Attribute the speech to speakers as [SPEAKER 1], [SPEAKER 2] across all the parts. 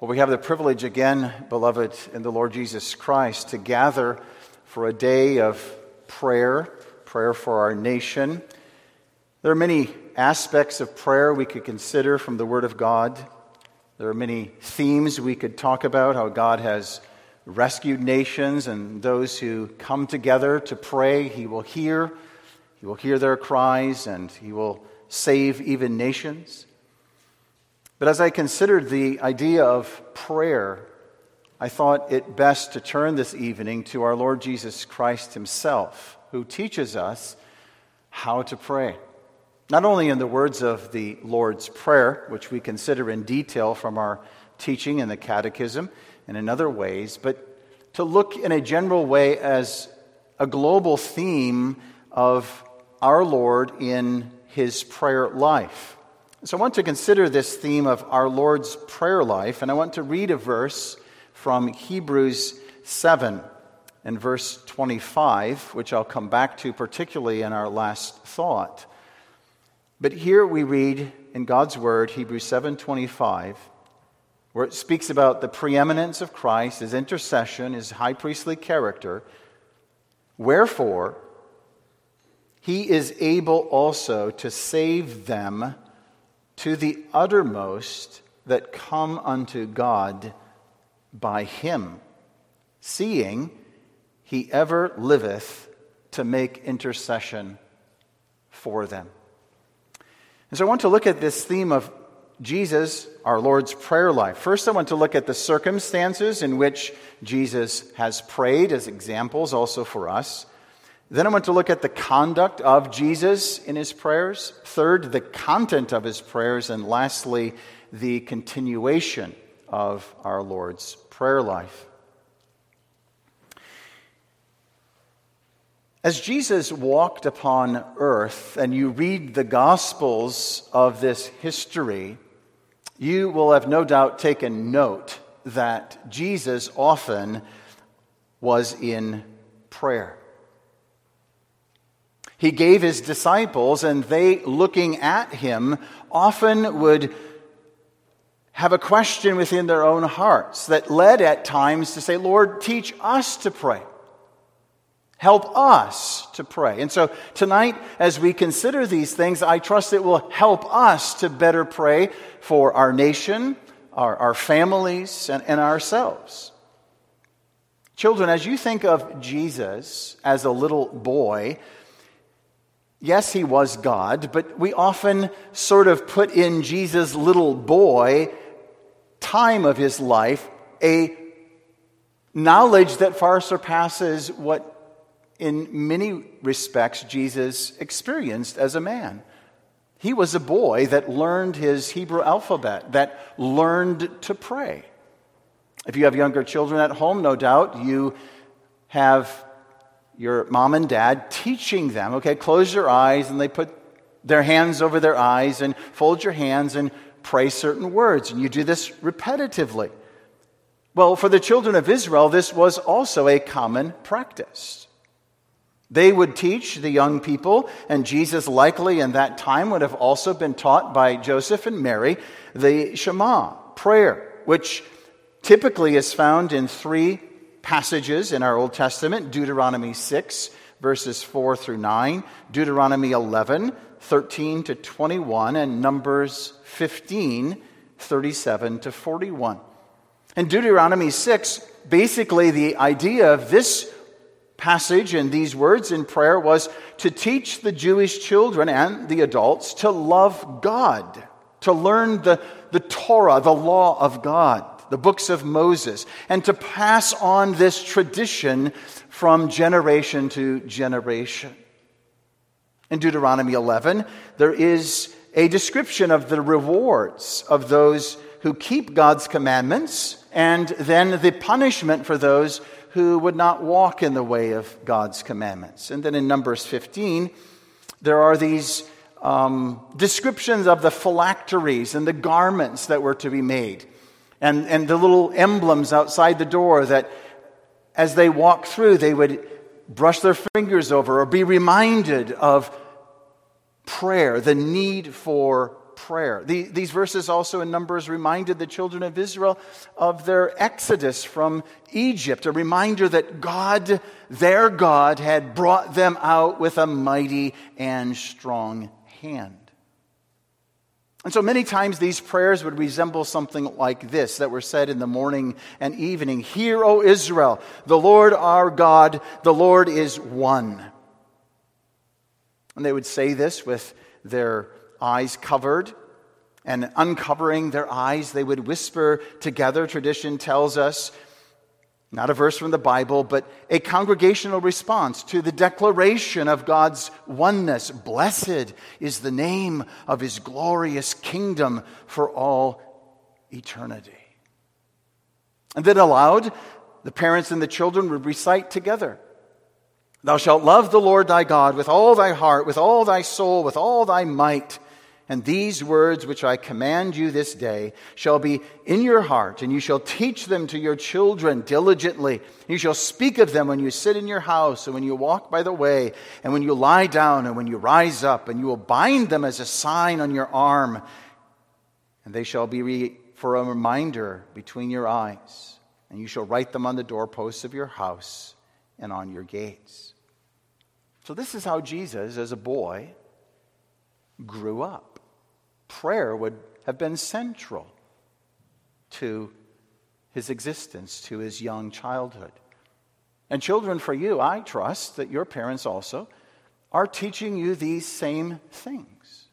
[SPEAKER 1] Well, we have the privilege again, beloved in the Lord Jesus Christ, to gather for a day of prayer, prayer for our nation. There are many aspects of prayer we could consider from the Word of God. There are many themes we could talk about how God has rescued nations and those who come together to pray. He will hear, He will hear their cries, and He will save even nations. But as I considered the idea of prayer, I thought it best to turn this evening to our Lord Jesus Christ Himself, who teaches us how to pray. Not only in the words of the Lord's Prayer, which we consider in detail from our teaching in the Catechism and in other ways, but to look in a general way as a global theme of our Lord in His prayer life. So I want to consider this theme of our Lord's prayer life, and I want to read a verse from Hebrews 7 and verse 25, which I'll come back to particularly in our last thought. But here we read in God's word, Hebrews 7:25, where it speaks about the preeminence of Christ, his intercession, his high priestly character. Wherefore, he is able also to save them to the uttermost that come unto God by him, seeing he ever liveth to make intercession for them. And so I want to look at this theme of Jesus, our Lord's prayer life. First, I want to look at the circumstances in which Jesus has prayed as examples also for us. Then I want to look at the conduct of Jesus in his prayers. Third, the content of his prayers. And lastly, the continuation of our Lord's prayer life. As Jesus walked upon earth, and you read the Gospels of this history, you will have no doubt taken note that Jesus often was in prayer. He gave his disciples, and they, looking at him, often would have a question within their own hearts that led at times to say, Lord, teach us to pray. Help us to pray. And so tonight, as we consider these things, I trust it will help us to better pray for our nation, our, our families, and, and ourselves. Children, as you think of Jesus as a little boy, yes, he was God, but we often sort of put in Jesus' little boy time of his life a knowledge that far surpasses what in many respects, Jesus experienced as a man. He was a boy that learned his Hebrew alphabet, that learned to pray. If you have younger children at home, no doubt you have your mom and dad teaching them, okay, close your eyes, and they put their hands over their eyes and fold your hands and pray certain words. And you do this repetitively. Well, for the children of Israel, this was also a common practice. They would teach the young people, and Jesus likely in that time would have also been taught by Joseph and Mary the Shema prayer, which typically is found in three passages in our Old Testament Deuteronomy 6, verses 4 through 9, Deuteronomy 11, 13 to 21, and Numbers 15, 37 to 41. In Deuteronomy 6, basically the idea of this passage and these words in prayer was to teach the Jewish children and the adults to love God, to learn the, the Torah, the law of God, the books of Moses, and to pass on this tradition from generation to generation. In Deuteronomy 11, there is a description of the rewards of those who keep God's commandments and then the punishment for those who would not walk in the way of God's commandments. And then in Numbers 15, there are these um, descriptions of the phylacteries and the garments that were to be made, and, and the little emblems outside the door that as they walk through, they would brush their fingers over or be reminded of prayer, the need for prayer. The, these verses also in Numbers reminded the children of Israel of their exodus from Egypt, a reminder that God, their God, had brought them out with a mighty and strong hand. And so many times these prayers would resemble something like this that were said in the morning and evening Hear, O Israel, the Lord our God, the Lord is one. And they would say this with their eyes covered. And uncovering their eyes, they would whisper together, tradition tells us, not a verse from the Bible, but a congregational response to the declaration of God's oneness. Blessed is the name of his glorious kingdom for all eternity. And then aloud, the parents and the children would recite together Thou shalt love the Lord thy God with all thy heart, with all thy soul, with all thy might. And these words which I command you this day shall be in your heart, and you shall teach them to your children diligently. You shall speak of them when you sit in your house, and when you walk by the way, and when you lie down, and when you rise up, and you will bind them as a sign on your arm, and they shall be re- for a reminder between your eyes, and you shall write them on the doorposts of your house and on your gates. So, this is how Jesus, as a boy, grew up. Prayer would have been central to his existence, to his young childhood. And, children, for you, I trust that your parents also are teaching you these same things,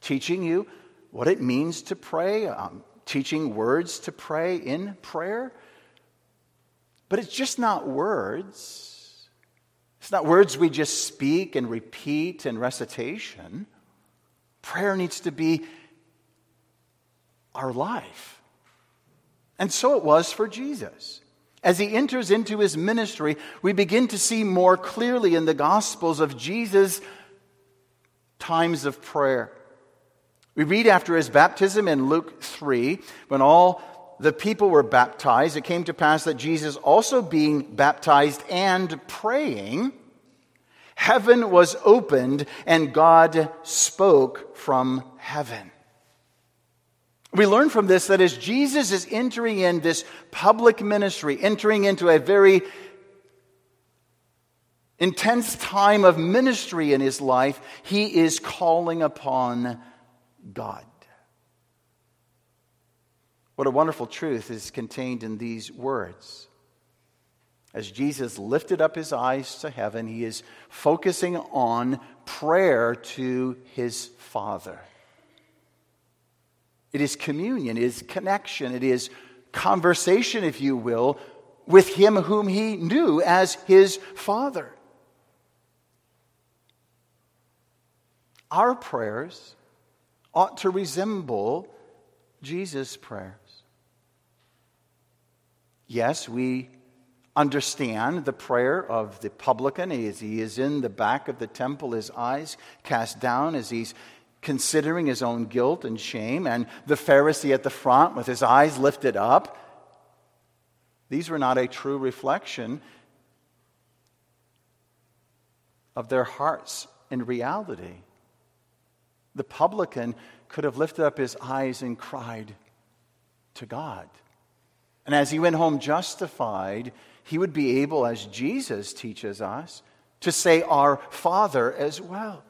[SPEAKER 1] teaching you what it means to pray, um, teaching words to pray in prayer. But it's just not words it's not words we just speak and repeat and recitation. Prayer needs to be our life. And so it was for Jesus. As he enters into his ministry, we begin to see more clearly in the Gospels of Jesus' times of prayer. We read after his baptism in Luke 3, when all the people were baptized, it came to pass that Jesus, also being baptized and praying, heaven was opened and God spoke from heaven. We learn from this that as Jesus is entering in this public ministry, entering into a very intense time of ministry in his life, he is calling upon God. What a wonderful truth is contained in these words. As Jesus lifted up his eyes to heaven, he is focusing on prayer to his Father. It is communion, it is connection, it is conversation, if you will, with him whom he knew as his Father. Our prayers ought to resemble Jesus' prayers. Yes, we understand the prayer of the publican as he is in the back of the temple, his eyes cast down as he's considering his own guilt and shame, and the Pharisee at the front with his eyes lifted up. These were not a true reflection of their hearts in reality. The publican could have lifted up his eyes and cried to God. And as he went home justified, he would be able, as Jesus teaches us, to say, Our Father as well.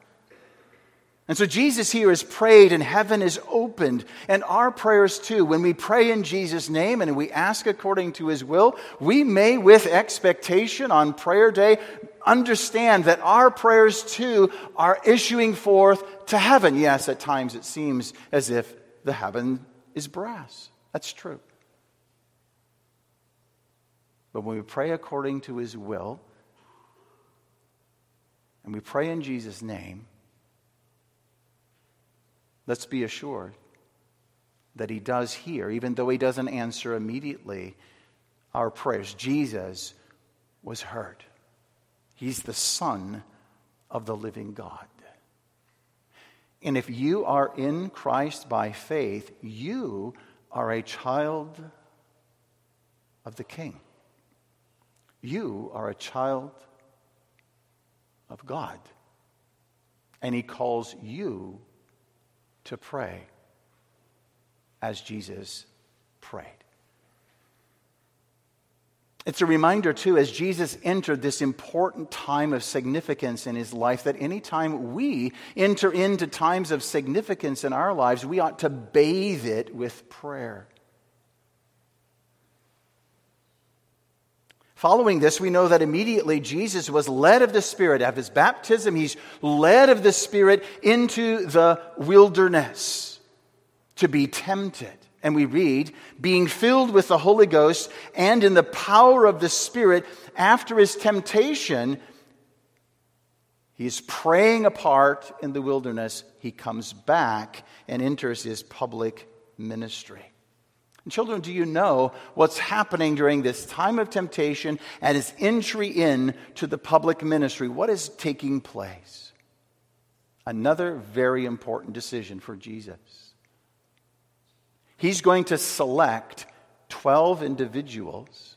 [SPEAKER 1] And so Jesus here is prayed and heaven is opened. And our prayers too, when we pray in Jesus' name and we ask according to his will, we may, with expectation on prayer day, understand that our prayers too are issuing forth to heaven. Yes, at times it seems as if the heaven is brass. That's true. But when we pray according to his will, and we pray in Jesus' name, let's be assured that he does hear, even though he doesn't answer immediately our prayers. Jesus was heard. He's the Son of the living God. And if you are in Christ by faith, you are a child of the King. You are a child of God. And He calls you to pray. as Jesus prayed. It's a reminder, too, as Jesus entered this important time of significance in his life, that anytime we enter into times of significance in our lives, we ought to bathe it with prayer. Following this, we know that immediately Jesus was led of the Spirit. At his baptism, he's led of the Spirit into the wilderness to be tempted. And we read, being filled with the Holy Ghost and in the power of the Spirit, after his temptation, he's praying apart in the wilderness. He comes back and enters his public ministry. And children, do you know what's happening during this time of temptation and his entry in to the public ministry? What is taking place? Another very important decision for Jesus. He's going to select 12 individuals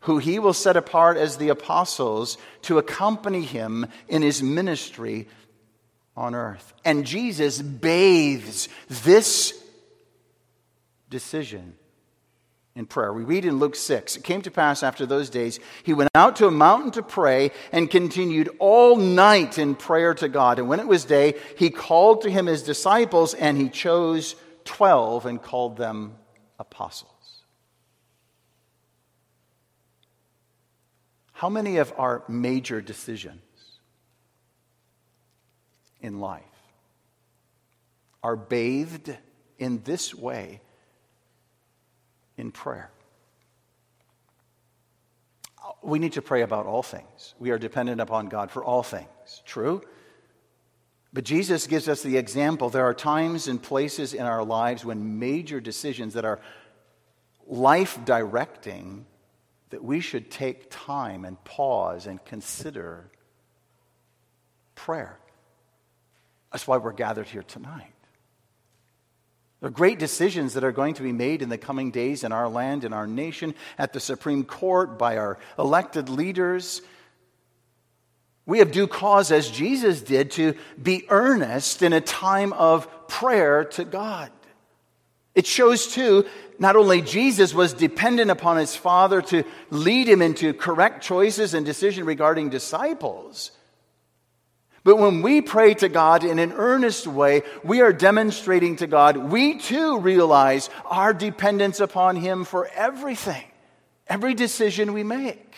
[SPEAKER 1] who he will set apart as the apostles to accompany him in his ministry on earth. And Jesus bathes this decision in prayer. We read in Luke 6 It came to pass after those days, he went out to a mountain to pray and continued all night in prayer to God. And when it was day, he called to him his disciples and he chose 12 and called them apostles. How many of our major decisions in life are bathed in this way in prayer. We need to pray about all things. We are dependent upon God for all things. True? But Jesus gives us the example. There are times and places in our lives when major decisions that are life directing that we should take time and pause and consider prayer. That's why we're gathered here tonight. There are great decisions that are going to be made in the coming days in our land, in our nation, at the Supreme Court, by our elected leaders. We have due cause, as Jesus did, to be earnest in a time of prayer to God. It shows, too, not only Jesus was dependent upon his Father to lead him into correct choices and decision regarding disciples, but when we pray to God in an earnest way, we are demonstrating to God we too realize our dependence upon Him for everything, every decision we make.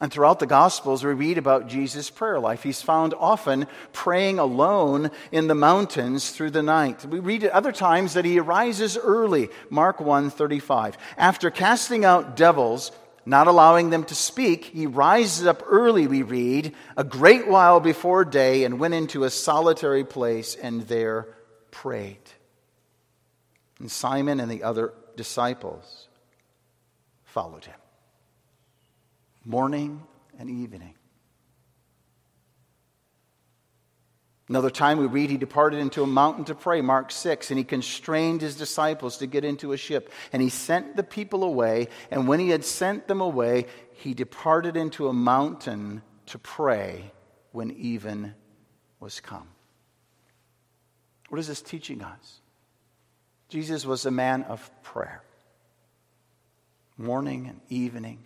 [SPEAKER 1] And throughout the Gospels, we read about Jesus' prayer life. He's found often praying alone in the mountains through the night. We read at other times that he arises early, Mark 1 35. After casting out devils, not allowing them to speak, he rises up early, we read, a great while before day, and went into a solitary place and there prayed. And Simon and the other disciples followed him, morning and evening. Another time we read he departed into a mountain to pray, Mark 6, and he constrained his disciples to get into a ship. And he sent the people away. And when he had sent them away, he departed into a mountain to pray when even was come. What is this teaching us? Jesus was a man of prayer, morning and evening,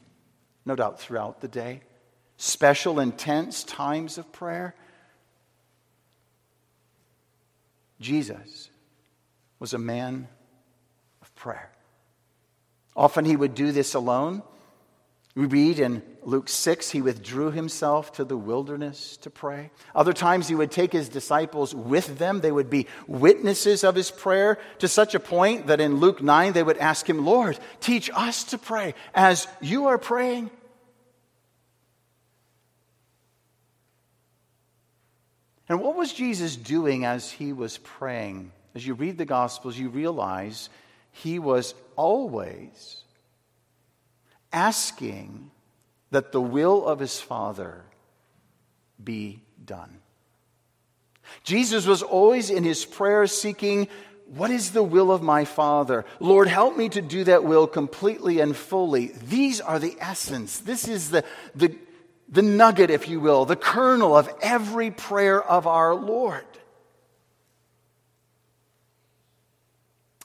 [SPEAKER 1] no doubt throughout the day, special, intense times of prayer. Jesus was a man of prayer. Often he would do this alone. We read in Luke 6, he withdrew himself to the wilderness to pray. Other times he would take his disciples with them. They would be witnesses of his prayer to such a point that in Luke 9 they would ask him, Lord, teach us to pray as you are praying. And what was Jesus doing as he was praying? As you read the Gospels, you realize he was always asking that the will of his Father be done. Jesus was always in his prayer seeking, What is the will of my Father? Lord, help me to do that will completely and fully. These are the essence. This is the, the, the nugget, if you will, the kernel of every prayer of our Lord.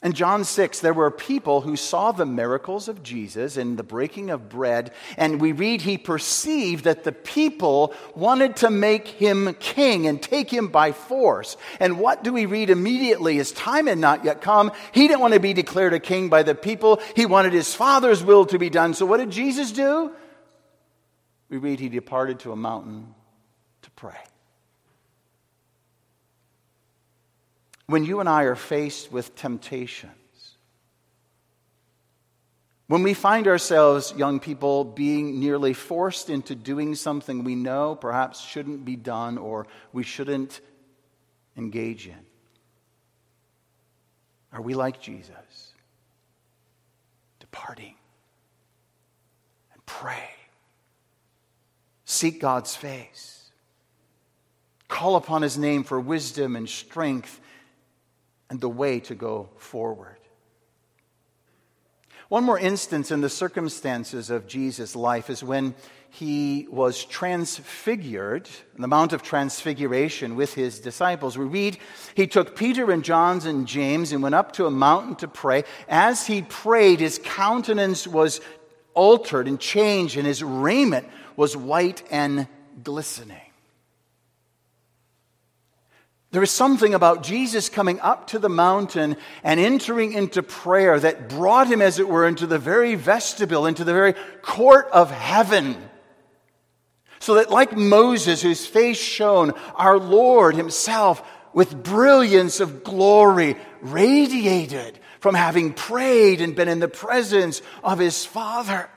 [SPEAKER 1] In John 6, there were people who saw the miracles of Jesus and the breaking of bread, and we read he perceived that the people wanted to make him king and take him by force. And what do we read immediately? His time had not yet come. He didn't want to be declared a king by the people, he wanted his Father's will to be done. So, what did Jesus do? We read he departed to a mountain to pray. when you and I are faced with temptations, when we find ourselves, young people, being nearly forced into doing something we know perhaps shouldn't be done or we shouldn't engage in, are we like Jesus? Departing and pray. Seek God's face. Call upon his name for wisdom and strength and the way to go forward. One more instance in the circumstances of Jesus' life is when he was transfigured, the Mount of Transfiguration, with his disciples. We read, he took Peter and John's and James and went up to a mountain to pray. As he prayed, his countenance was altered and changed, and his raiment was white and glistening. There is something about Jesus coming up to the mountain and entering into prayer that brought him, as it were, into the very vestibule, into the very court of heaven. So that, like Moses, whose face shone, our Lord himself, with brilliance of glory, radiated from having prayed and been in the presence of his Father.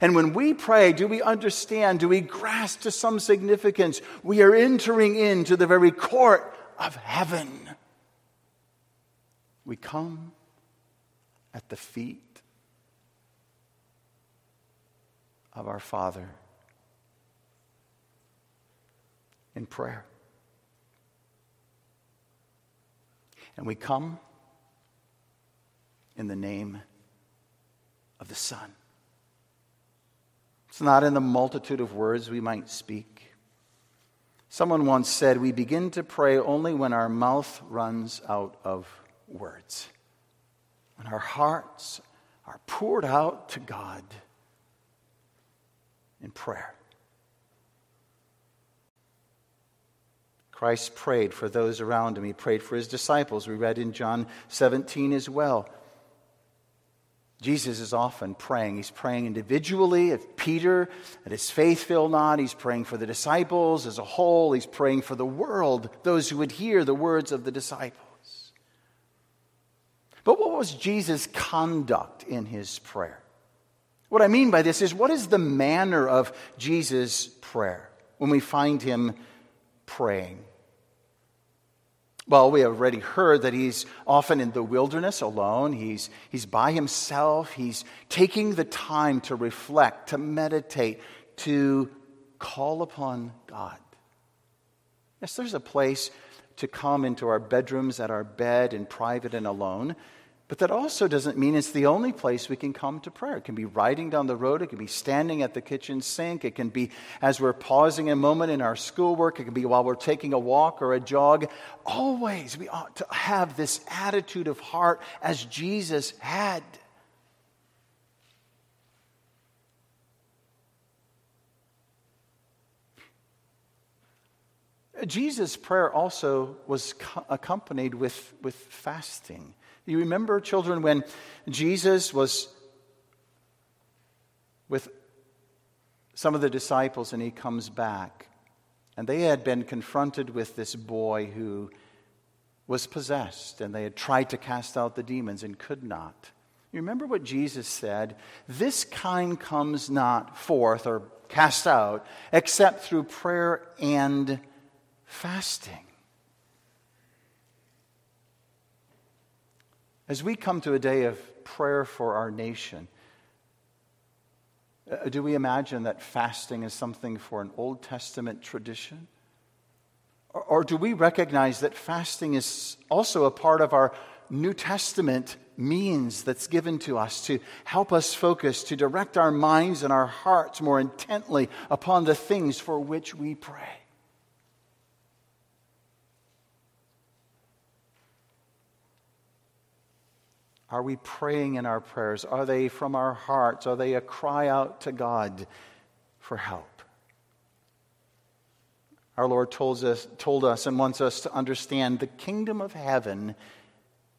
[SPEAKER 1] And when we pray, do we understand? Do we grasp to some significance? We are entering into the very court of heaven. We come at the feet of our Father in prayer. And we come in the name of the Son. It's not in the multitude of words we might speak. Someone once said, We begin to pray only when our mouth runs out of words, when our hearts are poured out to God in prayer. Christ prayed for those around him. He prayed for his disciples. We read in John 17 as well. Jesus is often praying. He's praying individually if Peter and his faith fail not. He's praying for the disciples as a whole. He's praying for the world, those who would hear the words of the disciples. But what was Jesus' conduct in his prayer? What I mean by this is what is the manner of Jesus' prayer when we find him praying? Well, we have already heard that he's often in the wilderness alone. He's, he's by himself. He's taking the time to reflect, to meditate, to call upon God. Yes, there's a place to come into our bedrooms, at our bed, in private and alone. But that also doesn't mean it's the only place we can come to prayer. It can be riding down the road, it can be standing at the kitchen sink, it can be as we're pausing a moment in our schoolwork, it can be while we're taking a walk or a jog. Always, we ought to have this attitude of heart as Jesus had. Jesus' prayer also was accompanied with, with fasting. You remember, children, when Jesus was with some of the disciples and he comes back, and they had been confronted with this boy who was possessed, and they had tried to cast out the demons and could not. You remember what Jesus said? This kind comes not forth or cast out except through prayer and fasting. As we come to a day of prayer for our nation, uh, do we imagine that fasting is something for an Old Testament tradition? Or, or do we recognize that fasting is also a part of our New Testament means that's given to us to help us focus, to direct our minds and our hearts more intently upon the things for which we pray. Are we praying in our prayers? Are they from our hearts? Are they a cry out to God for help? Our Lord told us, told us and wants us to understand the kingdom of heaven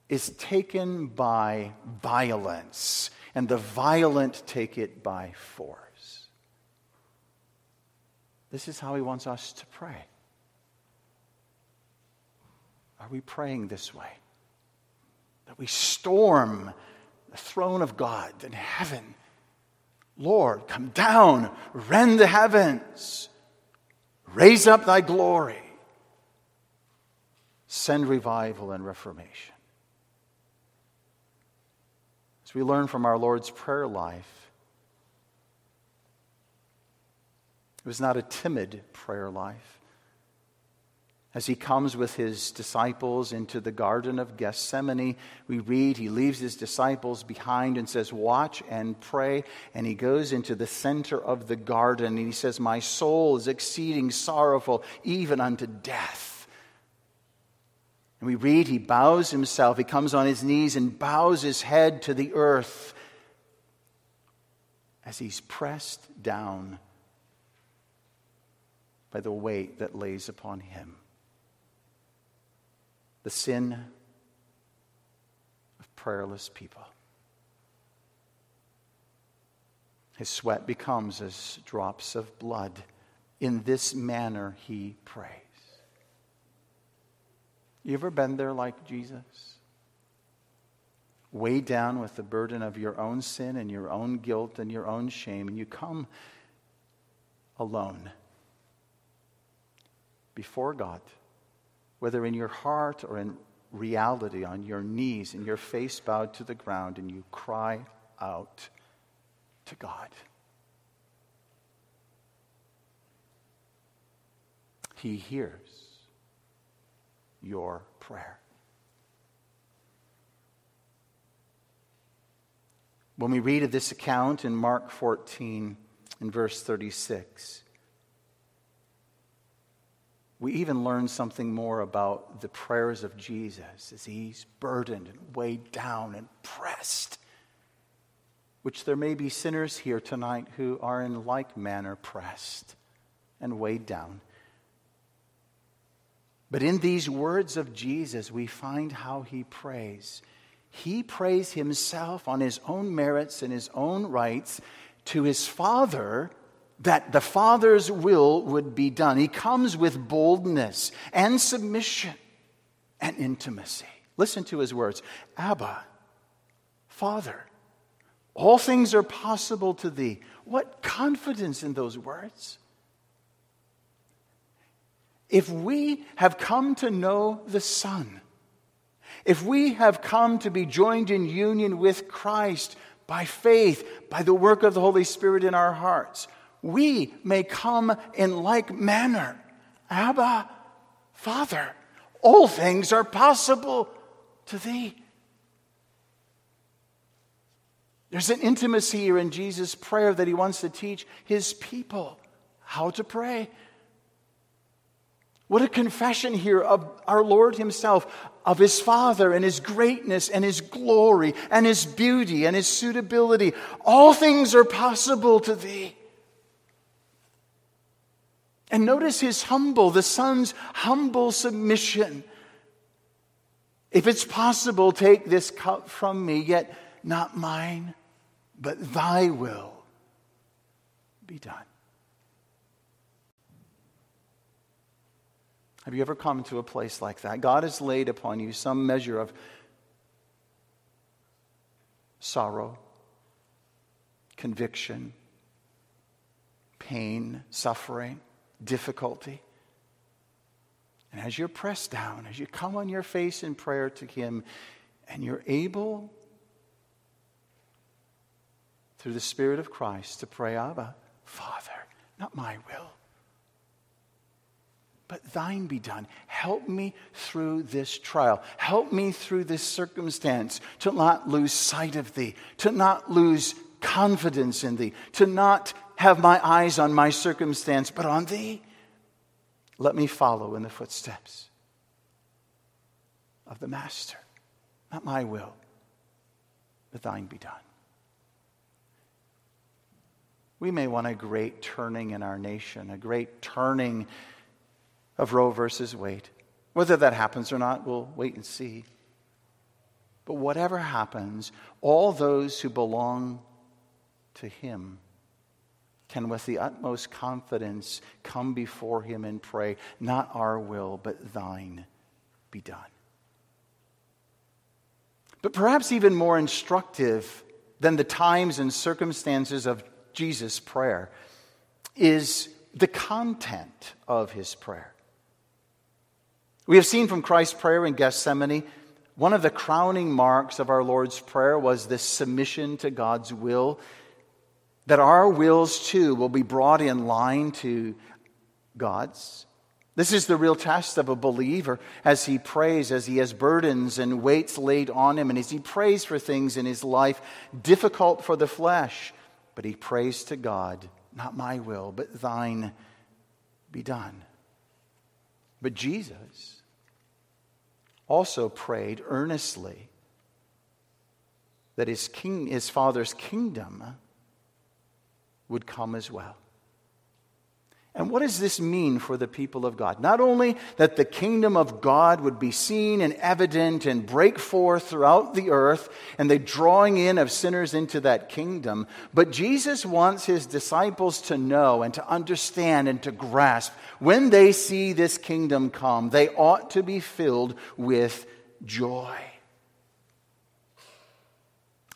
[SPEAKER 1] is taken by violence, and the violent take it by force. This is how He wants us to pray. Are we praying this way? That we storm the throne of God in heaven. Lord, come down, rend the heavens. Raise up thy glory. Send revival and reformation. As we learn from our Lord's prayer life, it was not a timid prayer life. As he comes with his disciples into the Garden of Gethsemane, we read he leaves his disciples behind and says, Watch and pray. And he goes into the center of the garden and he says, My soul is exceeding sorrowful, even unto death. And we read he bows himself, he comes on his knees and bows his head to the earth as he's pressed down by the weight that lays upon him the sin of prayerless people. His sweat becomes as drops of blood. In this manner he prays. You ever been there like Jesus? Weighed down with the burden of your own sin and your own guilt and your own shame, and you come alone before God whether in your heart or in reality, on your knees and your face bowed to the ground, and you cry out to God. He hears your prayer. When we read of this account in Mark 14, in verse 36, we even learn something more about the prayers of Jesus as he's burdened and weighed down and pressed, which there may be sinners here tonight who are in like manner pressed and weighed down. But in these words of Jesus, we find how he prays. He prays himself on his own merits and his own rights to his Father that the Father's will would be done. He comes with boldness and submission and intimacy. Listen to his words Abba, Father, all things are possible to thee. What confidence in those words. If we have come to know the Son, if we have come to be joined in union with Christ by faith, by the work of the Holy Spirit in our hearts, we may come in like manner. Abba, Father, all things are possible to thee. There's an intimacy here in Jesus' prayer that he wants to teach his people how to pray. What a confession here of our Lord Himself, of His Father and His greatness and His glory and His beauty and His suitability. All things are possible to Thee. And notice his humble, the son's humble submission. If it's possible, take this cup from me, yet not mine, but thy will be done. Have you ever come to a place like that? God has laid upon you some measure of sorrow, conviction, pain, suffering difficulty. And as you're pressed down, as you come on your face in prayer to Him, and you're able, through the Spirit of Christ, to pray, Abba, Father, not my will, but thine be done. Help me through this trial. Help me through this circumstance to not lose sight of thee, to not lose confidence in thee, to not have my eyes on my circumstance, but on thee. Let me follow in the footsteps of the Master. Not my will, but thine be done. We may want a great turning in our nation, a great turning of Roe versus Wade. Whether that happens or not, we'll wait and see. But whatever happens, all those who belong to Him can, with the utmost confidence, come before Him and pray, Not our will, but thine be done. But perhaps even more instructive than the times and circumstances of Jesus' prayer is the content of his prayer. We have seen from Christ's prayer in Gethsemane, one of the crowning marks of our Lord's Prayer was this submission to God's will, that our wills too will be brought in line to God's. This is the real test of a believer as he prays, as he has burdens and weights laid on him, and as he prays for things in his life difficult for the flesh. But he prays to God, not my will, but thine be done. But Jesus, also prayed earnestly that his, king, his father's kingdom would come as well. And what does this mean for the people of God? Not only that the kingdom of God would be seen and evident and break forth throughout the earth and the drawing in of sinners into that kingdom, but Jesus wants his disciples to know and to understand and to grasp when they see this kingdom come, they ought to be filled with joy.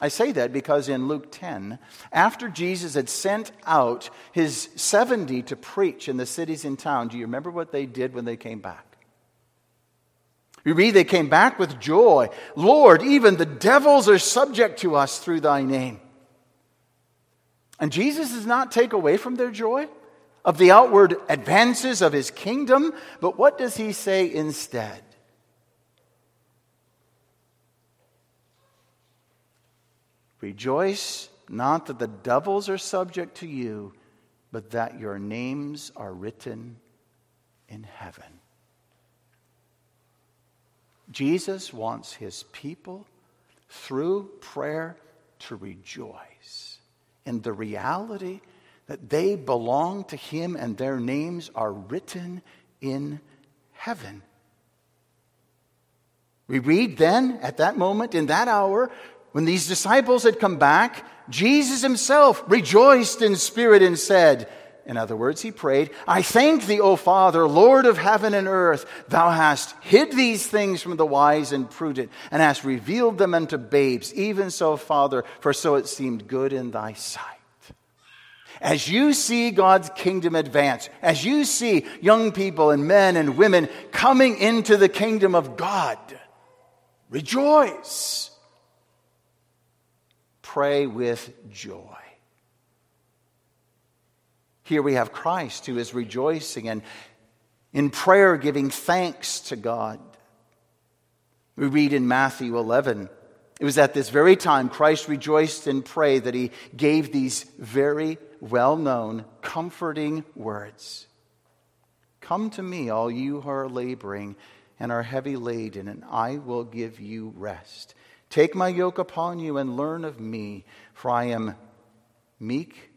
[SPEAKER 1] I say that because in Luke 10, after Jesus had sent out his 70 to preach in the cities and towns, do you remember what they did when they came back? We read they came back with joy. Lord, even the devils are subject to us through thy name. And Jesus does not take away from their joy of the outward advances of his kingdom, but what does he say instead? Rejoice not that the devils are subject to you, but that your names are written in heaven. Jesus wants his people through prayer to rejoice in the reality that they belong to him and their names are written in heaven. We read then, at that moment, in that hour, when these disciples had come back, Jesus himself rejoiced in spirit and said, in other words, he prayed, I thank thee, O Father, Lord of heaven and earth. Thou hast hid these things from the wise and prudent, and hast revealed them unto babes. Even so, Father, for so it seemed good in thy sight. As you see God's kingdom advance, as you see young people and men and women coming into the kingdom of God, rejoice pray with joy. Here we have Christ who is rejoicing and in prayer giving thanks to God. We read in Matthew 11, it was at this very time Christ rejoiced and prayed that he gave these very well known, comforting words Come to me, all you who are laboring and are heavy laden, and I will give you rest. Take my yoke upon you and learn of me, for I am meek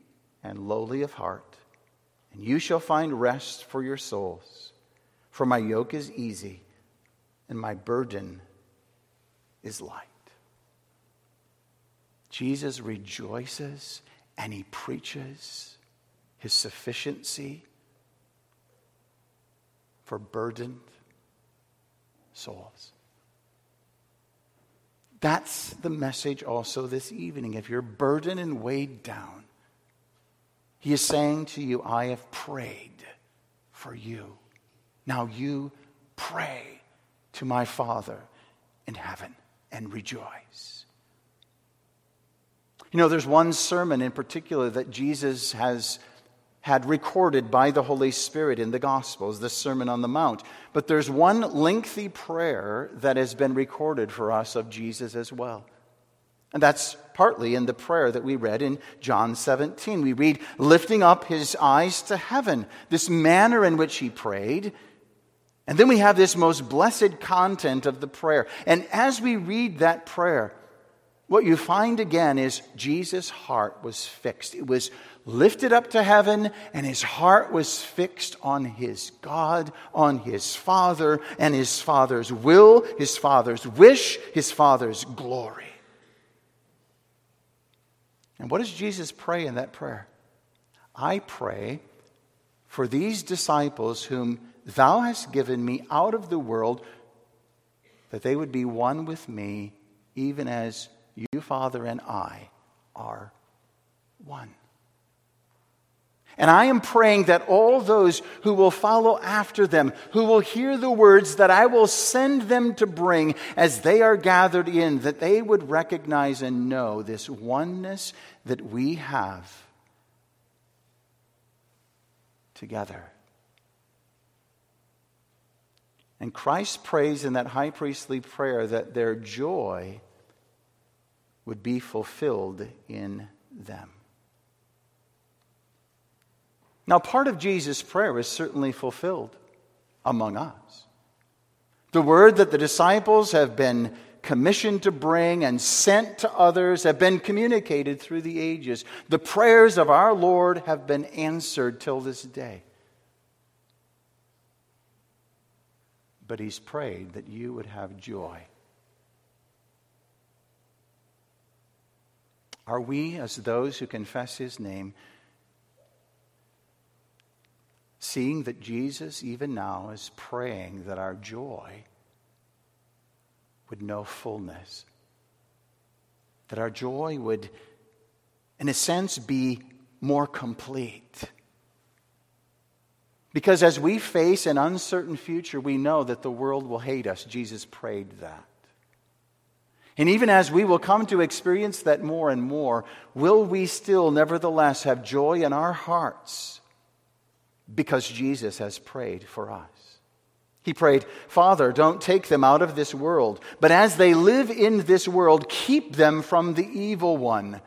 [SPEAKER 1] and lowly of heart, and you shall find rest for your souls. For my yoke is easy and my burden is light. Jesus rejoices and he preaches his sufficiency for burdened souls. That's the message also this evening. If you're burdened and weighed down, He is saying to you, I have prayed for you. Now you pray to my Father in heaven and rejoice. You know, there's one sermon in particular that Jesus has had recorded by the Holy Spirit in the Gospels, the Sermon on the Mount. But there's one lengthy prayer that has been recorded for us of Jesus as well. And that's partly in the prayer that we read in John 17. We read, lifting up his eyes to heaven, this manner in which he prayed. And then we have this most blessed content of the prayer. And as we read that prayer, what you find again is Jesus' heart was fixed. It was lifted up to heaven, and his heart was fixed on his God, on his Father, and his Father's will, his Father's wish, his Father's glory. And what does Jesus pray in that prayer? I pray for these disciples whom thou hast given me out of the world, that they would be one with me, even as you, Father, and I are one. And I am praying that all those who will follow after them, who will hear the words that I will send them to bring as they are gathered in, that they would recognize and know this oneness that we have together. And Christ prays in that high priestly prayer that their joy would be fulfilled in them. Now, part of Jesus' prayer is certainly fulfilled among us. The word that the disciples have been commissioned to bring and sent to others have been communicated through the ages. The prayers of our Lord have been answered till this day. But He's prayed that you would have joy. Are we, as those who confess His name, seeing that Jesus, even now, is praying that our joy would know fullness, that our joy would, in a sense, be more complete. Because as we face an uncertain future, we know that the world will hate us. Jesus prayed that. And even as we will come to experience that more and more, will we still, nevertheless, have joy in our hearts because Jesus has prayed for us. He prayed, Father, don't take them out of this world, but as they live in this world, keep them from the evil one.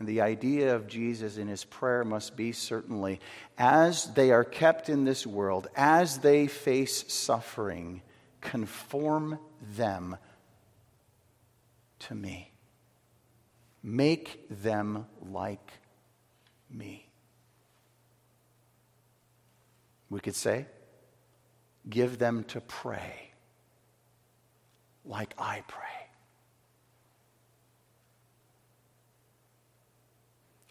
[SPEAKER 1] And the idea of Jesus in his prayer must be certainly as they are kept in this world, as they face suffering, conform them to me. Make them like me. We could say, give them to pray like I pray.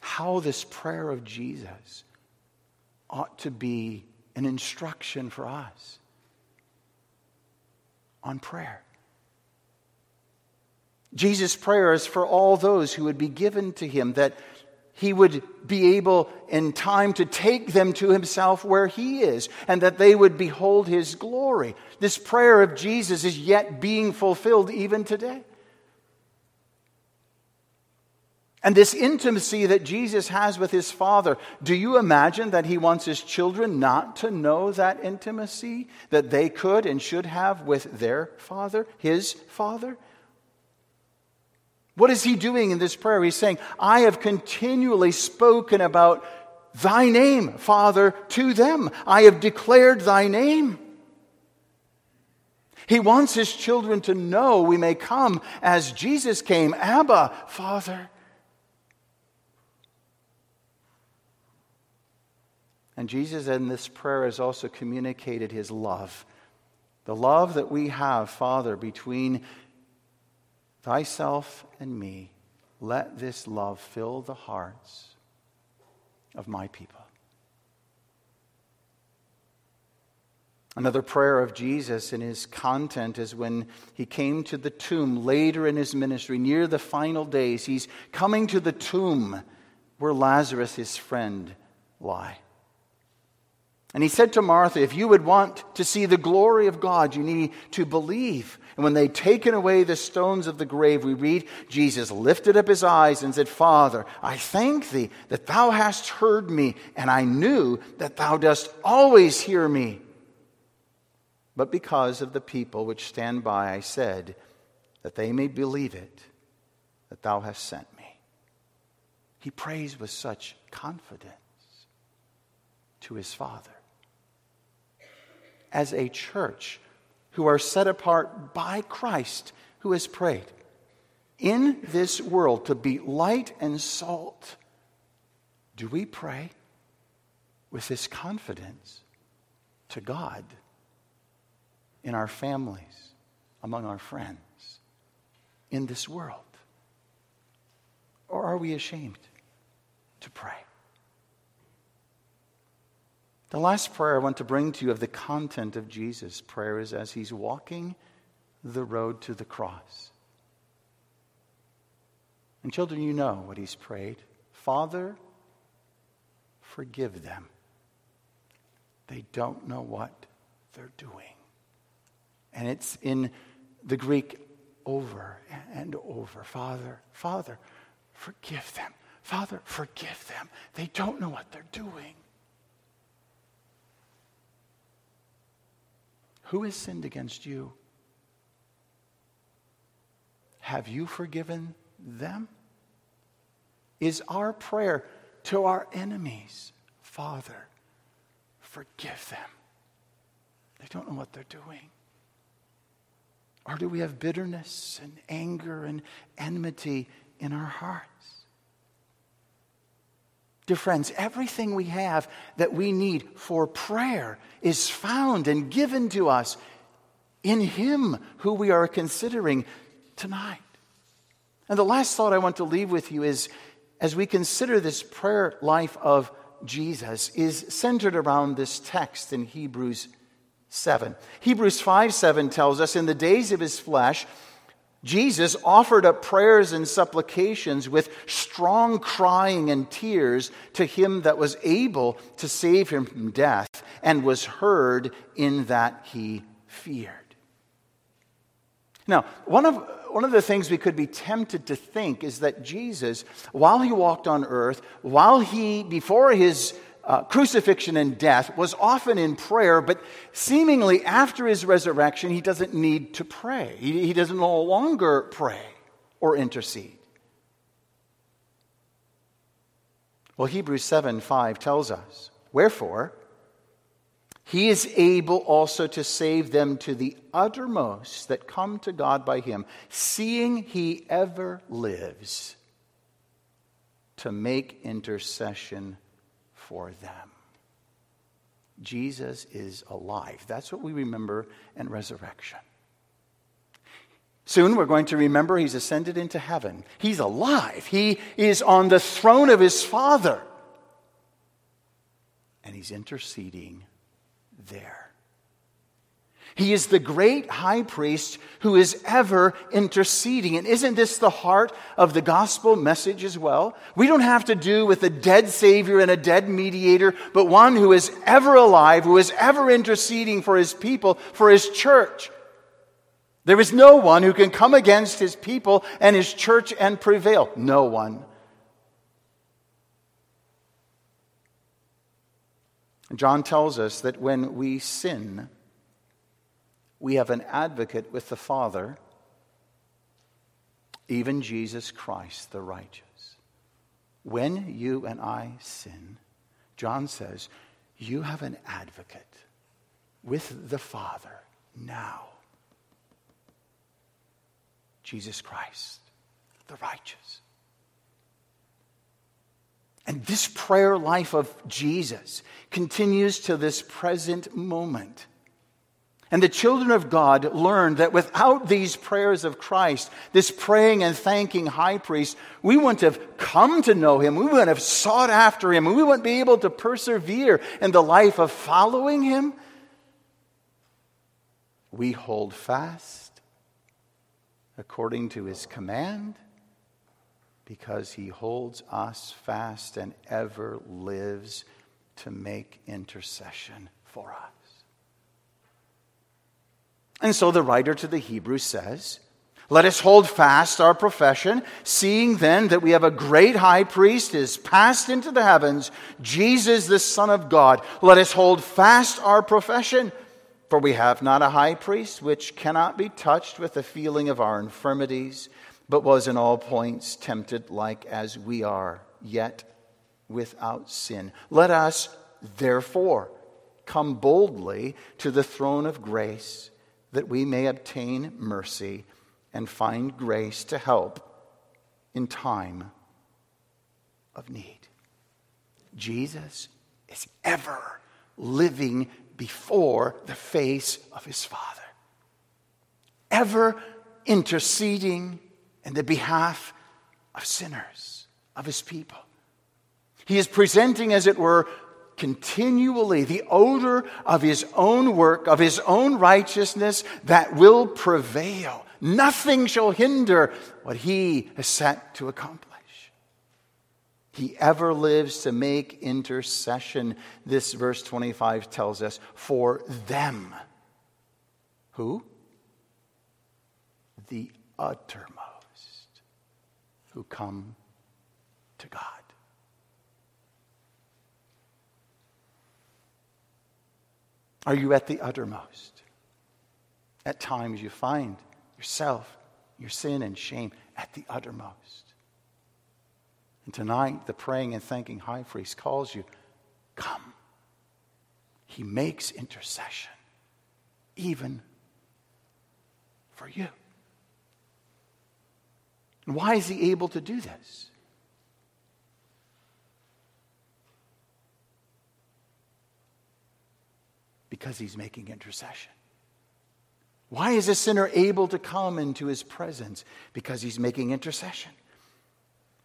[SPEAKER 1] How this prayer of Jesus ought to be an instruction for us on prayer. Jesus' prayer is for all those who would be given to him that he would be able in time to take them to himself where he is and that they would behold his glory. This prayer of Jesus is yet being fulfilled even today. And this intimacy that Jesus has with his Father, do you imagine that he wants his children not to know that intimacy that they could and should have with their Father, his Father? What is he doing in this prayer? He's saying, I have continually spoken about thy name, Father, to them. I have declared thy name. He wants his children to know we may come as Jesus came, Abba, Father. And Jesus in this prayer has also communicated his love. The love that we have, Father, between thyself and me, let this love fill the hearts of my people. Another prayer of Jesus in his content is when he came to the tomb later in his ministry, near the final days. He's coming to the tomb where Lazarus, his friend, lie. And he said to Martha, If you would want to see the glory of God, you need to believe. And when they'd taken away the stones of the grave, we read, Jesus lifted up his eyes and said, Father, I thank thee that thou hast heard me, and I knew that thou dost always hear me. But because of the people which stand by, I said, that they may believe it, that thou hast sent me. He prays with such confidence to his Father as a church who are set apart by Christ who has prayed in this world to be light and salt, do we pray with this confidence to God in our families, among our friends, in this world? Or are we ashamed to pray? The last prayer I want to bring to you of the content of Jesus' prayer is as he's walking the road to the cross. And children, you know what he's prayed Father, forgive them. They don't know what they're doing. And it's in the Greek over and over Father, Father, forgive them. Father, forgive them. They don't know what they're doing. Who has sinned against you? Have you forgiven them? Is our prayer to our enemies, Father, forgive them? They don't know what they're doing. Or do we have bitterness and anger and enmity in our hearts? Dear friends, everything we have that we need for prayer is found and given to us in Him who we are considering tonight. And the last thought I want to leave with you is as we consider this prayer life of Jesus, is centered around this text in Hebrews 7. Hebrews 5 7 tells us, In the days of his flesh, Jesus offered up prayers and supplications with strong crying and tears to him that was able to save him from death and was heard in that he feared. Now, one of, one of the things we could be tempted to think is that Jesus, while he walked on earth, while he, before his uh, crucifixion and death was often in prayer, but seemingly after his resurrection, he doesn't need to pray. He, he doesn't no longer pray or intercede. Well, Hebrews 7 5 tells us, Wherefore, he is able also to save them to the uttermost that come to God by him, seeing he ever lives to make intercession for them. Jesus is alive. That's what we remember in resurrection. Soon we're going to remember he's ascended into heaven. He's alive. He is on the throne of his Father. And he's interceding there. He is the great high priest who is ever interceding. And isn't this the heart of the gospel message as well? We don't have to do with a dead Savior and a dead mediator, but one who is ever alive, who is ever interceding for his people, for his church. There is no one who can come against his people and his church and prevail. No one. John tells us that when we sin, we have an advocate with the Father, even Jesus Christ the righteous. When you and I sin, John says, you have an advocate with the Father now. Jesus Christ, the righteous. And this prayer life of Jesus continues to this present moment. And the children of God learned that without these prayers of Christ, this praying and thanking high priest, we wouldn't have come to know him. We wouldn't have sought after him. We wouldn't be able to persevere in the life of following him. We hold fast according to his command because he holds us fast and ever lives to make intercession for us. And so the writer to the Hebrews says, let us hold fast our profession, seeing then that we have a great high priest is passed into the heavens, Jesus the Son of God. Let us hold fast our profession, for we have not a high priest which cannot be touched with the feeling of our infirmities, but was in all points tempted like as we are, yet without sin. Let us, therefore, come boldly to the throne of grace, that we may obtain mercy and find grace to help in time of need. Jesus is ever living before the face of his Father, ever interceding in the behalf of sinners, of his people. He is presenting, as it were, continually the odor of his own work, of his own righteousness that will prevail. Nothing shall hinder what he has set to accomplish. He ever lives to make intercession, this verse 25 tells us, for them. Who? The uttermost who come to God. Are you at the uttermost? At times you find yourself, your sin and shame at the uttermost. And tonight, the praying and thanking high priest calls you, Come. He makes intercession, even for you. And why is he able to do this? Because he's making intercession. Why is a sinner able to come into his presence? Because he's making intercession.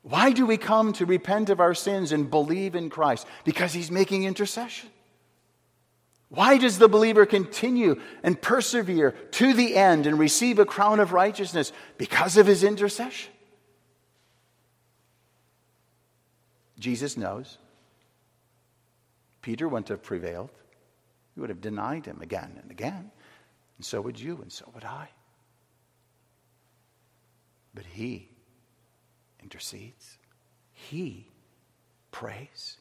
[SPEAKER 1] Why do we come to repent of our sins and believe in Christ? Because he's making intercession. Why does the believer continue and persevere to the end and receive a crown of righteousness? Because of his intercession. Jesus knows. Peter wouldn't have prevailed, he would have denied him again and again. And so would you, and so would I. But He intercedes, He prays.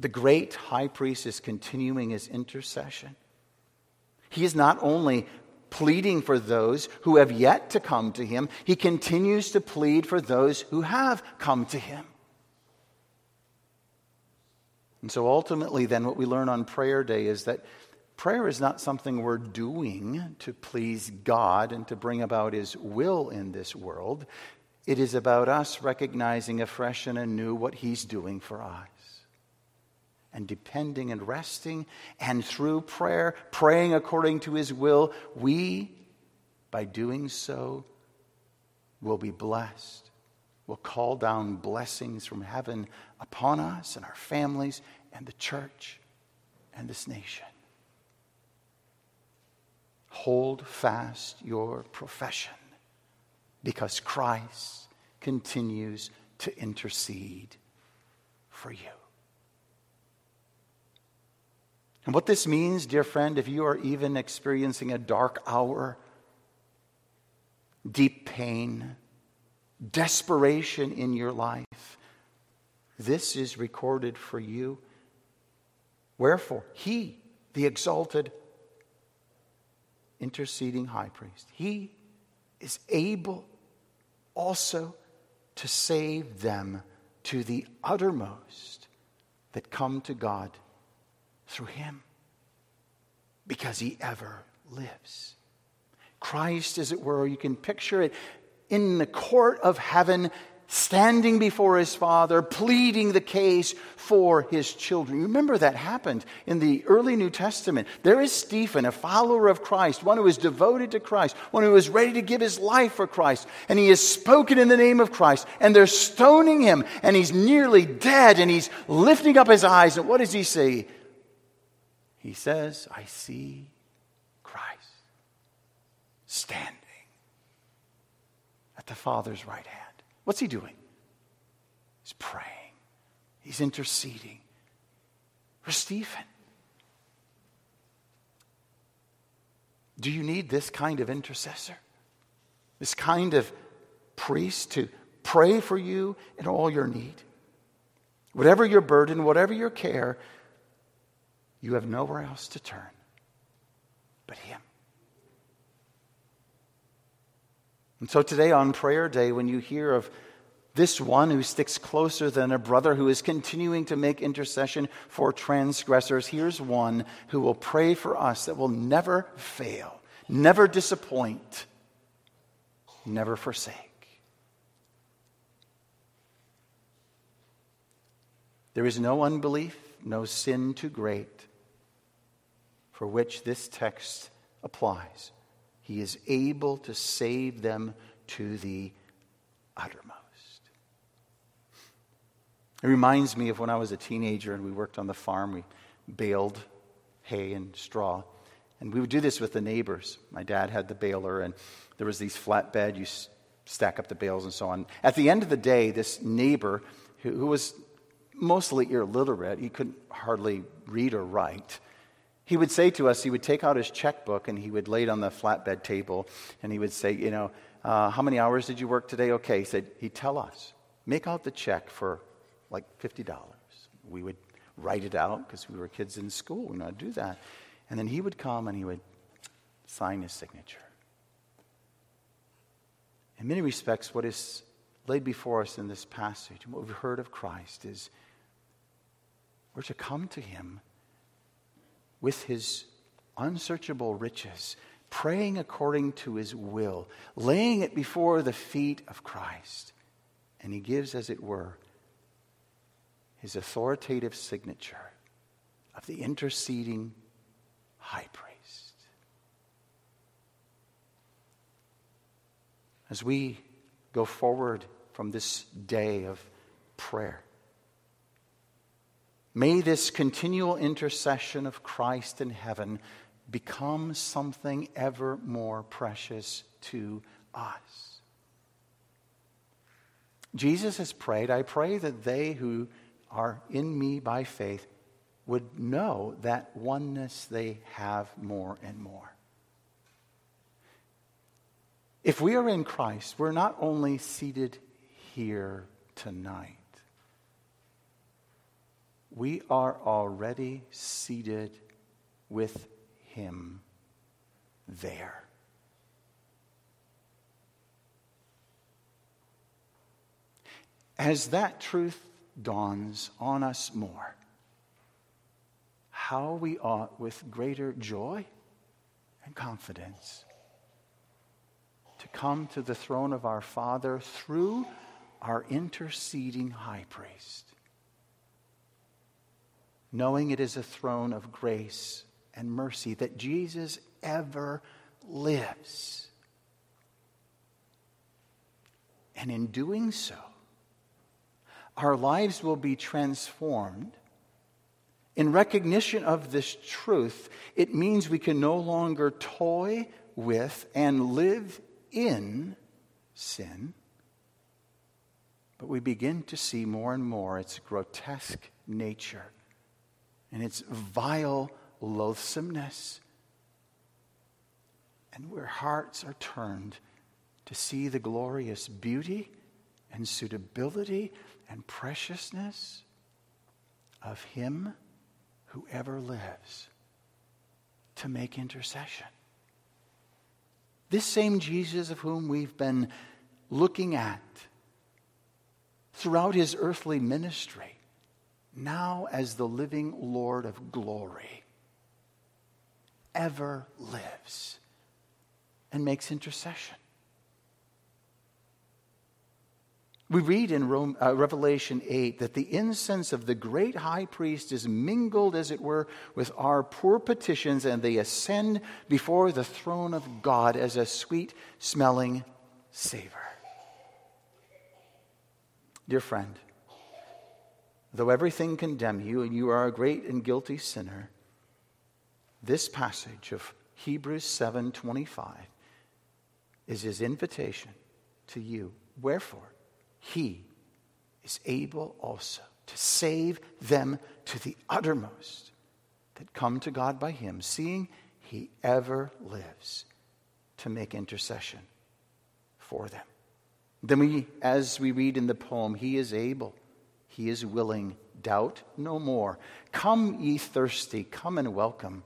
[SPEAKER 1] The great high priest is continuing his intercession. He is not only pleading for those who have yet to come to him, he continues to plead for those who have come to him. And so ultimately, then, what we learn on prayer day is that Prayer is not something we're doing to please God and to bring about His will in this world. It is about us recognizing afresh and anew what He's doing for us. And depending and resting, and through prayer, praying according to His will, we, by doing so, will be blessed. Will call down blessings from heaven upon us and our families and the church and this nation. Hold fast your profession because Christ continues to intercede for you. And what this means, dear friend, if you are even experiencing a dark hour, deep pain, desperation in your life, this is recorded for you. Wherefore, He, the exalted interceding high priest. He is able also to save them to the uttermost that come to God through him because he ever lives. Christ, as it were, you can picture it in the court of heaven standing before his father, pleading the case for his children. You Remember that happened in the early New Testament. There is Stephen, a follower of Christ, one who is devoted to Christ, one who is ready to give his life for Christ, and he has spoken in the name of Christ, and they're stoning him, and he's nearly dead, and he's lifting up his eyes, and what does he say? He says, I see Christ standing at the Father's right hand. What's he doing? He's praying. He's interceding for Stephen. Do you need this kind of intercessor? This kind of priest to pray for you in all your need? Whatever your burden, whatever your care, you have nowhere else to turn but Him. And so today on prayer day, when you hear of this one who sticks closer than a brother, who is continuing to make intercession for transgressors, here's one who will pray for us that will never fail, never disappoint, never forsake. There is no unbelief, no sin too great for which this text applies. He is able to save them to the uttermost. It reminds me of when I was a teenager and we worked on the farm. We baled hay and straw. And we would do this with the neighbors. My dad had the baler, and there was these flatbed. You stack up the bales and so on. At the end of the day, this neighbor, who, who was mostly illiterate, he couldn't hardly read or write, he would say to us, he would take out his checkbook and he would lay it on the flatbed table and he would say, You know, uh, how many hours did you work today? Okay. He said, He'd tell us, make out the check for like $50. We would write it out because we were kids in school. We know how to do that. And then he would come and he would sign his signature. In many respects, what is laid before us in this passage and what we've heard of Christ is we're to come to him with his unsearchable riches, praying according to his will, laying it before the feet of Christ. And he gives, as it were, his authoritative signature of the interceding high priest. As we go forward from this day of prayer, May this continual intercession of Christ in heaven become something ever more precious to us. Jesus has prayed, I pray that they who are in me by faith would know that oneness they have more and more. If we are in Christ, we're not only seated here tonight, we are already seated with Him there. As that truth dawns on us more, how we ought with greater joy and confidence to come to the throne of our Father through our interceding high priest knowing it is a throne of grace and mercy, that Jesus ever lives. And in doing so, our lives will be transformed. In recognition of this truth, it means we can no longer toy with and live in sin, but we begin to see more and more its grotesque nature and its vile loathsomeness. And where hearts are turned to see the glorious beauty and suitability and preciousness of Him who ever lives to make intercession. This same Jesus of whom we've been looking at throughout his earthly ministry now as the living Lord of glory, ever lives and makes intercession. We read in Rome, uh, Revelation 8 that the incense of the great high priest is mingled, as it were, with our poor petitions, and they ascend before the throne of God as a sweet smelling savor. Dear friend, though everything condemn you and you are a great and guilty sinner, this passage of Hebrews 7:25 is his invitation to you. Wherefore, he is able also to save them to the uttermost that come to God by him, seeing he ever lives to make intercession for them. Then we, as we read in the poem, he is able, he is willing, doubt no more. Come, ye thirsty, come and welcome.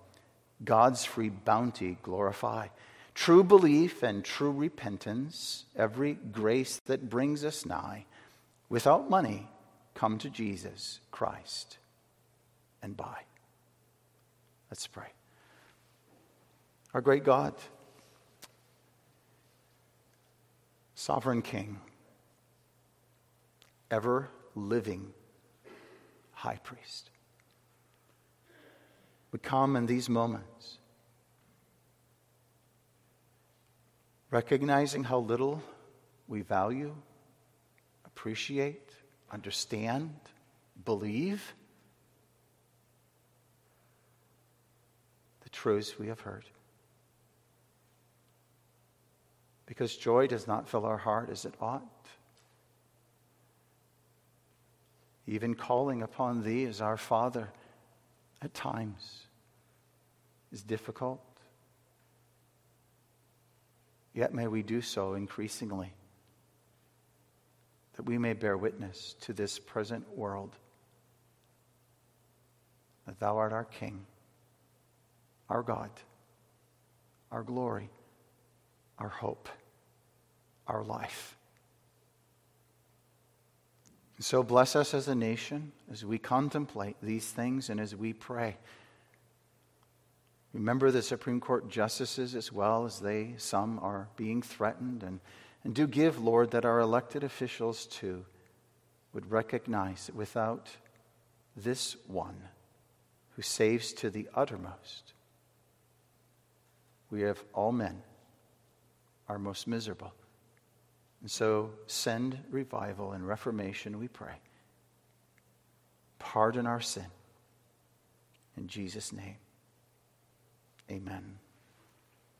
[SPEAKER 1] God's free bounty glorify. True belief and true repentance, every grace that brings us nigh. Without money, come to Jesus Christ and buy. Let's pray. Our great God, sovereign King, ever living high priest. We come in these moments recognizing how little we value, appreciate, understand, believe the truths we have heard. because joy does not fill our heart as it ought. Even calling upon Thee as our Father at times is difficult. Yet may we do so increasingly, that we may bear witness to this present world that Thou art our King, our God, our glory, our hope our life. So bless us as a nation as we contemplate these things and as we pray. Remember the Supreme Court justices as well as they, some are being threatened. And, and do give, Lord, that our elected officials too would recognize that without this one who saves to the uttermost, we have all men are most miserable. And so send revival and reformation, we pray. Pardon our sin. In Jesus' name, amen.